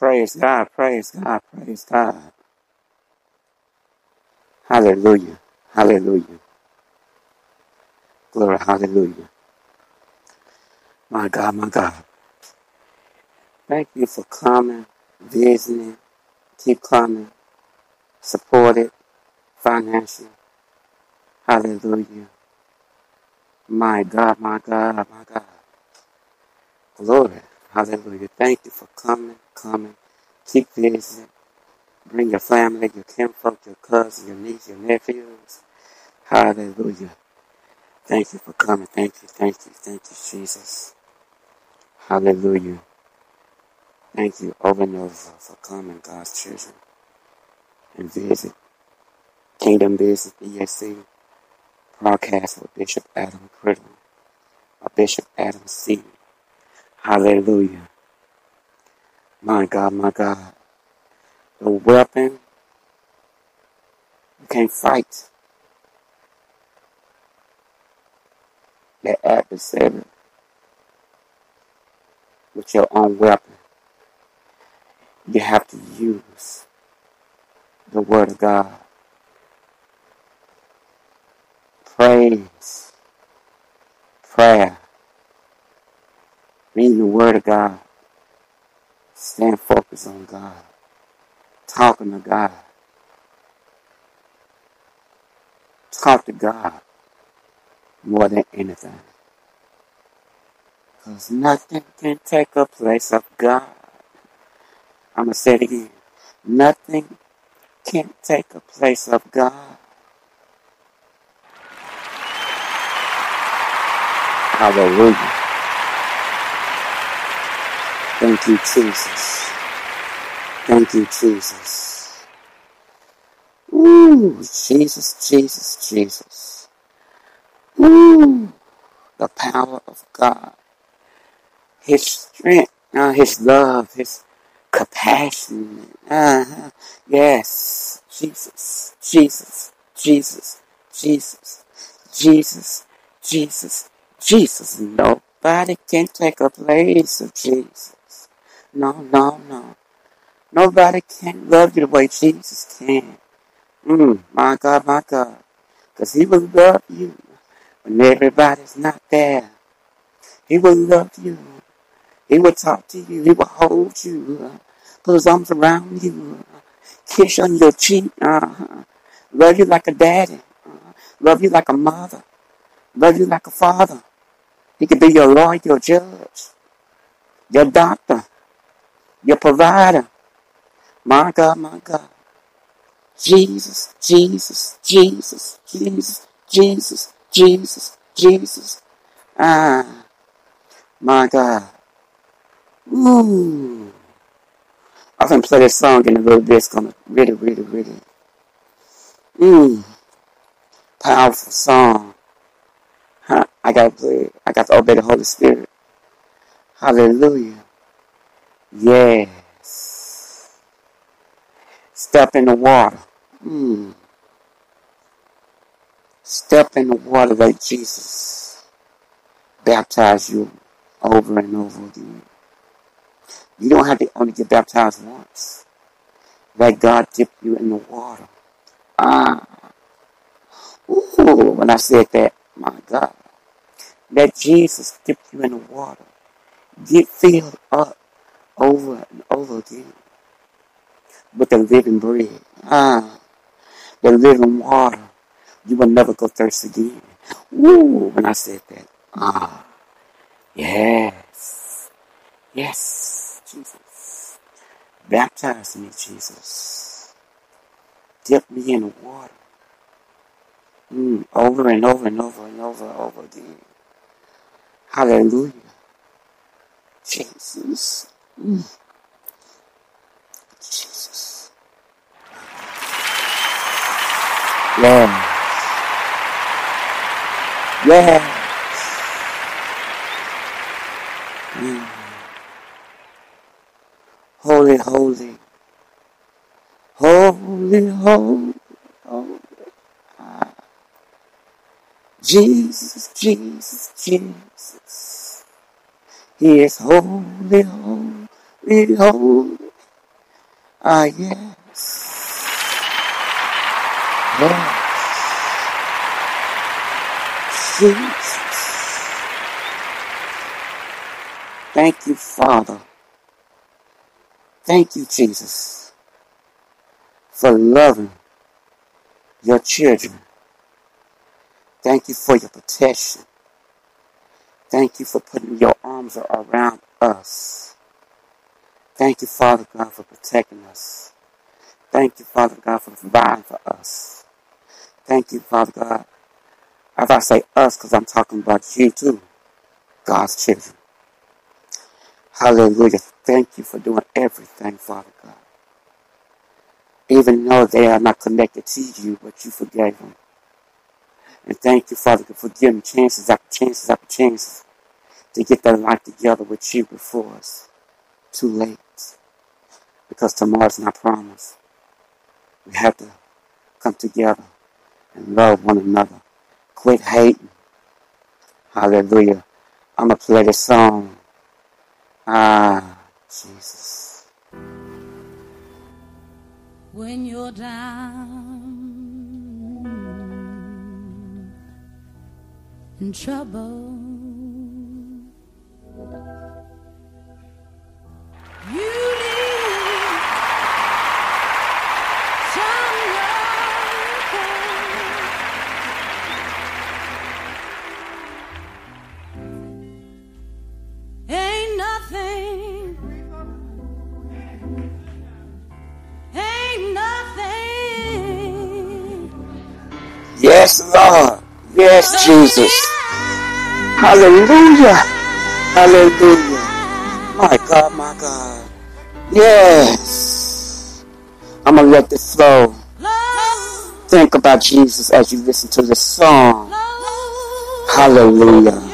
Praise God, praise God, praise God. Hallelujah, hallelujah. Glory, hallelujah. My God, my God. Thank you for coming, visiting, keep coming, support it, financially. Hallelujah. My God, my God, my God. Glory. Hallelujah. Thank you for coming, coming. Keep visiting. Bring your family, your kinfolk, your cousins, your nieces, your nephews. Hallelujah. Thank you for coming. Thank you, thank you, thank you, Jesus. Hallelujah. Thank you over and over for coming, God's children, and visit Kingdom Business BAC broadcast with Bishop Adam Criddle, or Bishop Adam C. Hallelujah. My God, my God. The weapon you can't fight. The adversary with your own weapon. You have to use the Word of God. Praise, prayer, reading the Word of God, staying focused on God, talking to God. Talk to God more than anything. Because nothing can take a place of God. I'm going to say it again. Nothing can take a place of God. Hallelujah. Thank you, Jesus. Thank you, Jesus. Ooh, Jesus, Jesus, Jesus. Ooh, the power of God. His strength, uh, His love, His compassion. Uh-huh. Yes, Jesus, Jesus, Jesus, Jesus, Jesus, Jesus, Jesus. Nobody can take a place of Jesus. No, no, no. Nobody can love you the way Jesus can. Mm, my God, my God. Because he will love you when everybody's not there. He will love you. He will talk to you. He will hold you. Put his arms around you. Kiss on your cheek. Uh-huh. Love you like a daddy. Uh-huh. Love you like a mother. Love you like a father. He could be your lawyer, your judge, your doctor, your provider. My God, my God. Jesus, Jesus, Jesus, Jesus, Jesus, Jesus, Jesus. Ah, my God. Ooh. I'm gonna play this song in a little bit. It's gonna really, really, really. Mmm. Powerful song. Huh? I gotta play it. I got to obey the Holy Spirit. Hallelujah. Yes. Step in the water. Mm. Step in the water like Jesus baptize you over and over again. You don't have to only get baptized once. Let God dip you in the water. Ah. Ooh, when I said that, my God. Let Jesus dip you in the water. Get filled up over and over again with the living bread. Ah, the living water. You will never go thirst again. Ooh, when I said that. Ah, yes. Yes, Jesus. Baptize me, Jesus. Dip me in the water. Mm, over and over and over and over and over again. Hallelujah. Jesus. Jesus. Yeah. Yeah. Mm. Holy, holy. Holy, holy, holy. Jesus, Jesus, Jesus. He is holy, holy, holy. Ah, yes. Yes. Jesus. Thank you, Father. Thank you, Jesus, for loving your children. Thank you for your protection. Thank you for putting your arms around us. Thank you, Father God, for protecting us. Thank you, Father God, for providing for us. Thank you, Father God. As I say us, because I'm talking about you too, God's children. Hallelujah. Thank you for doing everything, Father God. Even though they are not connected to you, but you forgave them. And thank you, Father, God, for giving chances after chances after chances to get their life together with you before us. Too late. Because tomorrow's not promised. We have to come together and love one another. Quit hating. Hallelujah. I'm going to play this song. Ah, Jesus. When you're down in trouble, Yes, Lord. Yes, Jesus. Hallelujah. Hallelujah. My God, my God. Yes. I'm going to let this flow. Think about Jesus as you listen to this song. Hallelujah.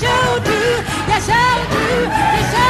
yes I do, yes I do, yes I do.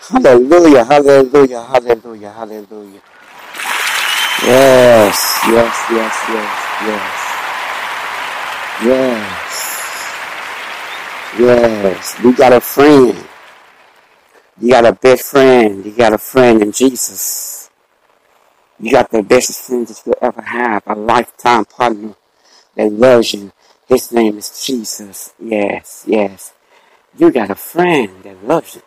Hallelujah, hallelujah, hallelujah, hallelujah. Yes, yes, yes, yes, yes. Yes. Yes. We got a friend. You got a best friend. You got a friend in Jesus. You got the best friend that you'll ever have. A lifetime partner that loves you. His name is Jesus. Yes, yes. You got a friend that loves you.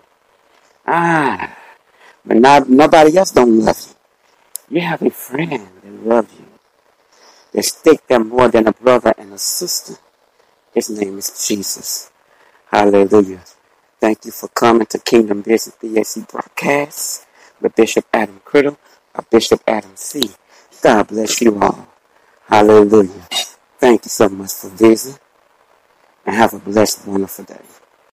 Ah, but not nobody else don't love you. You have a friend that loves you. That stick there more than a brother and a sister. His name is Jesus. Hallelujah. Thank you for coming to Kingdom Business BAC broadcast with Bishop Adam Criddle or Bishop Adam C. God bless you all. Hallelujah. Thank you so much for visiting and have a blessed, wonderful day.